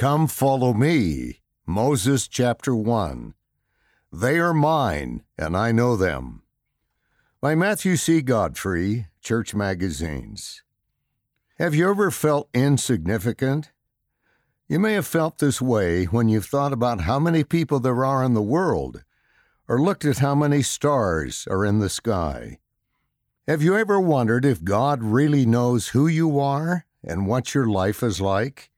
Come follow me. Moses chapter 1. They are mine, and I know them. By Matthew C. Godfrey, Church Magazines. Have you ever felt insignificant? You may have felt this way when you've thought about how many people there are in the world, or looked at how many stars are in the sky. Have you ever wondered if God really knows who you are and what your life is like?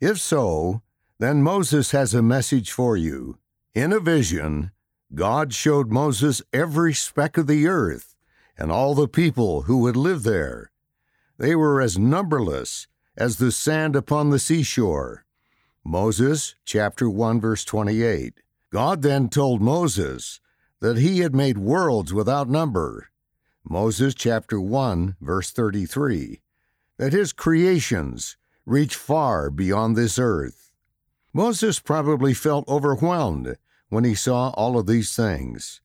If so, then Moses has a message for you. In a vision, God showed Moses every speck of the earth and all the people who would live there. They were as numberless as the sand upon the seashore. Moses chapter 1 verse 28. God then told Moses that he had made worlds without number. Moses chapter 1 verse 33. That his creations reach far beyond this earth. Moses probably felt overwhelmed when he saw all of these things.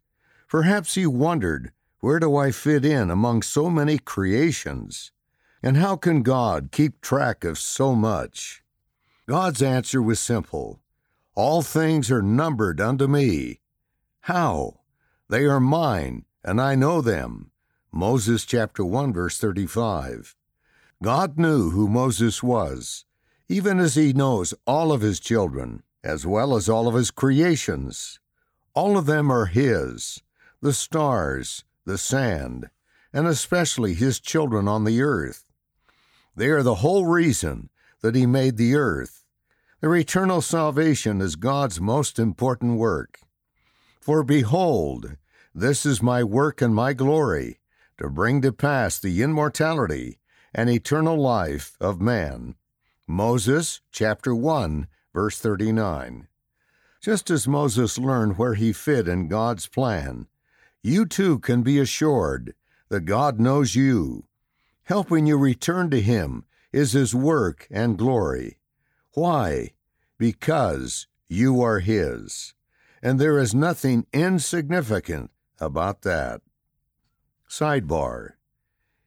Perhaps he wondered, where do I fit in among so many creations? And how can God keep track of so much? God's answer was simple All things are numbered unto me. How? They are mine, and I know them. Moses chapter 1 verse 35. God knew who Moses was, even as he knows all of his children, as well as all of his creations. All of them are his, the stars, the sand, and especially his children on the earth. They are the whole reason that He made the earth. Their eternal salvation is God's most important work. For behold, this is my work and my glory, to bring to pass the immortality and eternal life of man. Moses chapter 1, verse 39. Just as Moses learned where he fit in God's plan, you too can be assured that God knows you. Helping you return to Him is His work and glory. Why? Because you are His. And there is nothing insignificant about that. Sidebar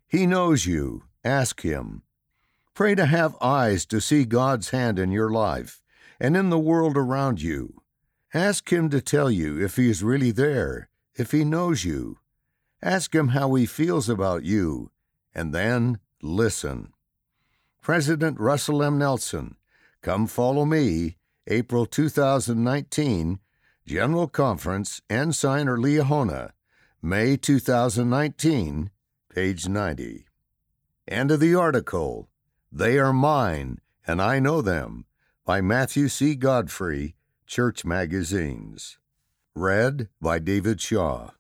He knows you. Ask Him. Pray to have eyes to see God's hand in your life and in the world around you. Ask Him to tell you if He is really there, if He knows you. Ask Him how He feels about you, and then listen. President Russell M. Nelson, Come Follow Me, April 2019, General Conference, Ensign or Liahona, May 2019, page 90. End of the article. They are mine, and I know them, by Matthew C. Godfrey, Church Magazines. Read by David Shaw.